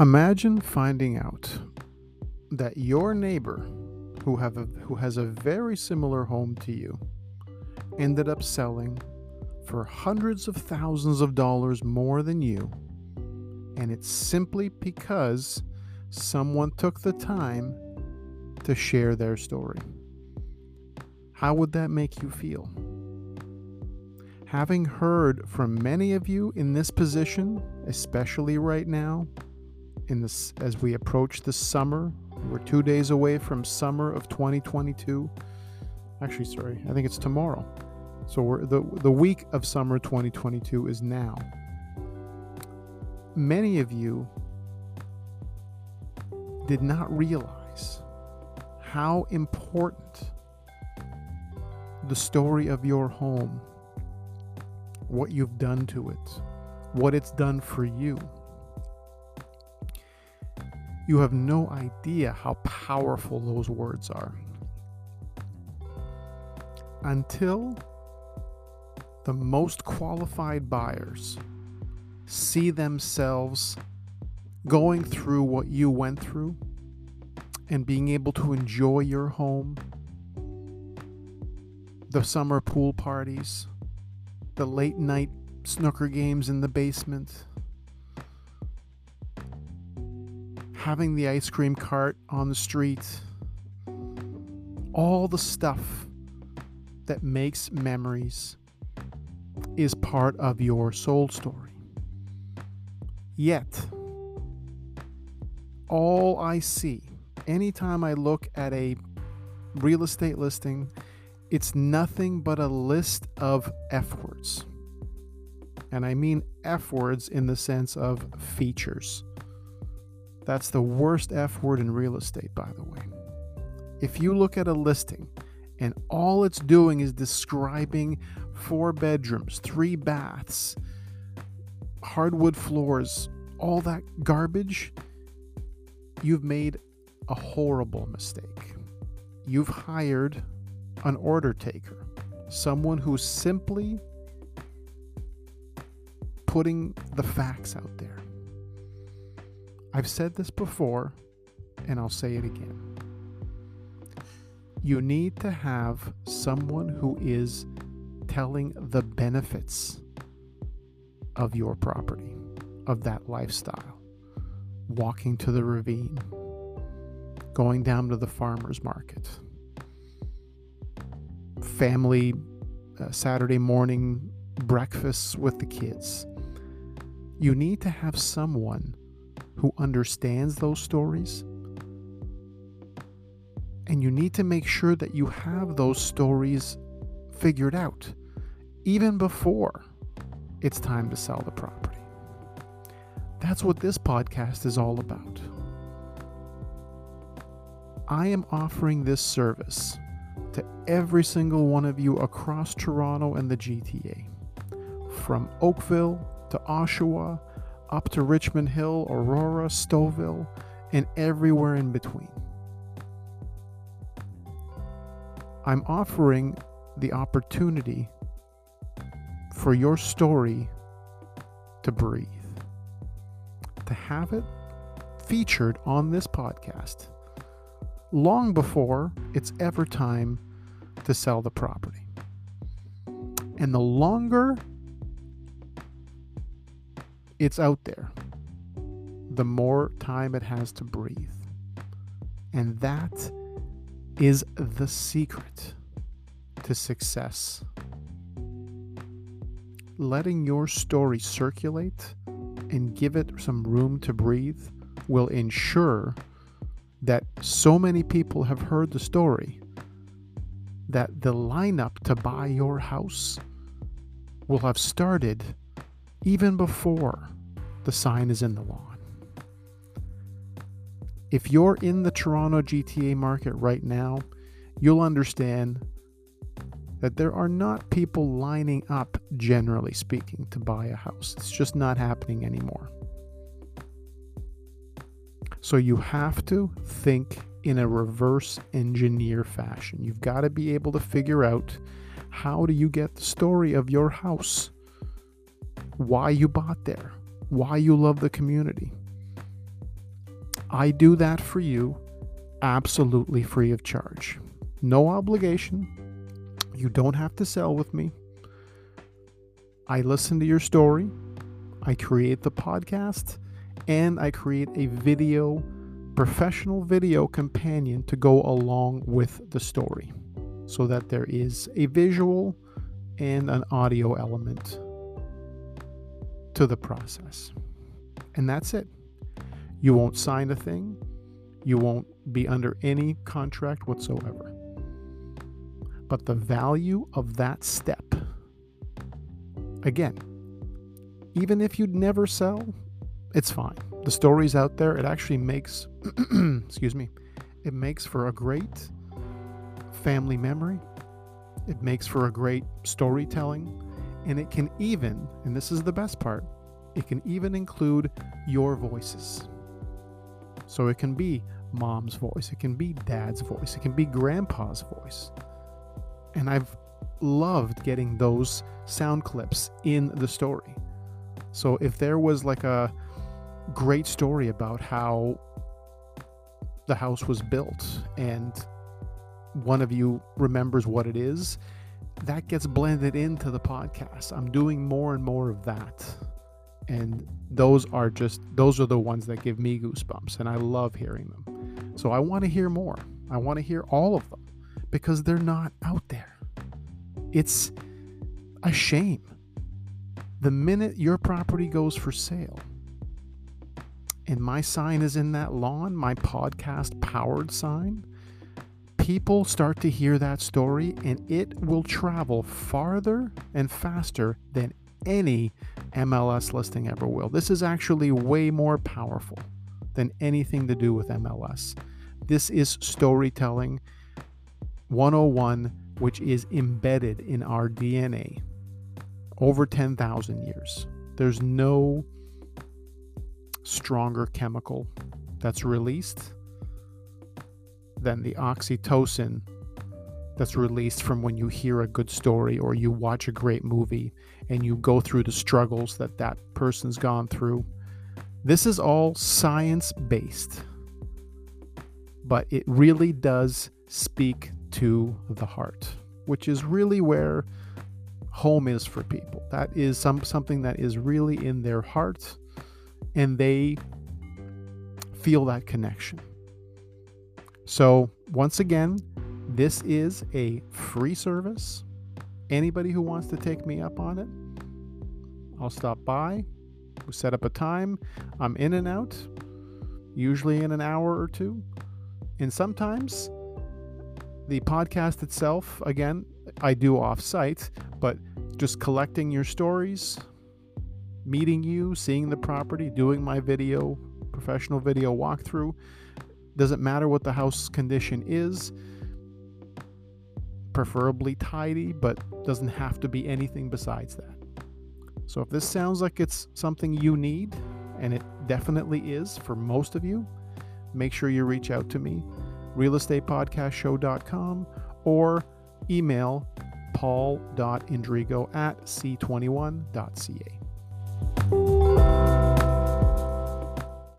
Imagine finding out that your neighbor, who have a, who has a very similar home to you, ended up selling for hundreds of thousands of dollars more than you, and it's simply because someone took the time to share their story. How would that make you feel? Having heard from many of you in this position, especially right now, in this as we approach the summer, we're 2 days away from summer of 2022. Actually, sorry, I think it's tomorrow. So we're the the week of summer 2022 is now. Many of you did not realize how important the story of your home what you've done to it, what it's done for you. You have no idea how powerful those words are. Until the most qualified buyers see themselves going through what you went through and being able to enjoy your home, the summer pool parties, the late night snooker games in the basement, having the ice cream cart on the street, all the stuff that makes memories is part of your soul story. Yet, all I see anytime I look at a real estate listing it's nothing but a list of F words. And I mean F words in the sense of features. That's the worst F word in real estate, by the way. If you look at a listing and all it's doing is describing four bedrooms, three baths, hardwood floors, all that garbage, you've made a horrible mistake. You've hired an order taker, someone who's simply putting the facts out there. I've said this before, and I'll say it again. You need to have someone who is telling the benefits of your property, of that lifestyle. Walking to the ravine, going down to the farmer's market, family uh, Saturday morning breakfasts with the kids. You need to have someone who understands those stories. And you need to make sure that you have those stories figured out even before it's time to sell the property. That's what this podcast is all about. I am offering this service to every single one of you across Toronto and the GTA. From Oakville to Oshawa, up to Richmond Hill, Aurora, Stouffville, and everywhere in between. I'm offering the opportunity for your story to breathe, to have it featured on this podcast long before it's ever time to sell the property. And the longer it's out there, the more time it has to breathe. And that is the secret to success. Letting your story circulate and give it some room to breathe will ensure that so many people have heard the story that the lineup to buy your house will have started even before the sign is in the lawn. If you're in the Toronto GTA market right now, you'll understand that there are not people lining up, generally speaking, to buy a house. It's just not happening anymore. So you have to think in a reverse engineer fashion. You've got to be able to figure out how do you get the story of your house, why you bought there, why you love the community. I do that for you absolutely free of charge. No obligation. You don't have to sell with me. I listen to your story. I create the podcast and I create a video, professional video companion to go along with the story so that there is a visual and an audio element to the process. And that's it. You won't sign a thing, you won't be under any contract whatsoever. But the value of that step, again, even if you'd never sell, it's fine. The story's out there. It actually makes, excuse me, it makes for a great family memory. It makes for a great storytelling. And it can even, and this is the best part, it can even include your voices. So it can be mom's voice, it can be dad's voice, it can be grandpa's voice. And I've loved getting those sound clips in the story. So if there was like a great story about how the house was built and one of you remembers what it is, that gets blended into the podcast. I'm doing more and more of that. And those are just those are the ones that give me goosebumps and i love hearing them. So i want to hear more. I want to hear all of them because they're not out there. It's a shame. The minute your property goes for sale and my sign is in that lawn my podcast powered sign people start to hear that story and it will travel farther and faster than any MLS listing ever will. This is actually way more powerful than anything to do with MLS. This is storytelling 101, which is embedded in our DNA over 10,000 years. There's no stronger chemical that's released than the oxytocin that's released from when you hear a good story or you watch a great movie and you go through the struggles that that person's gone through. This is all science based, but it really does speak to the heart, which is really where home is for people. That is some something that is really in their heart and they feel that connection. So, once again, this is a free service. Anybody who wants to take me up on it, I'll stop by. We set up a time. I'm in and out, usually in an hour or two. And sometimes the podcast itself, again, I do off site, but just collecting your stories, meeting you, seeing the property, doing my video, professional video walkthrough. Doesn't matter what the house condition is preferably tidy, but doesn't have to be anything besides that. So if this sounds like it's something you need, and it definitely is for most of you, make sure you reach out to me, realestatepodcastshow.com, or email paul.indrigo at c21.ca.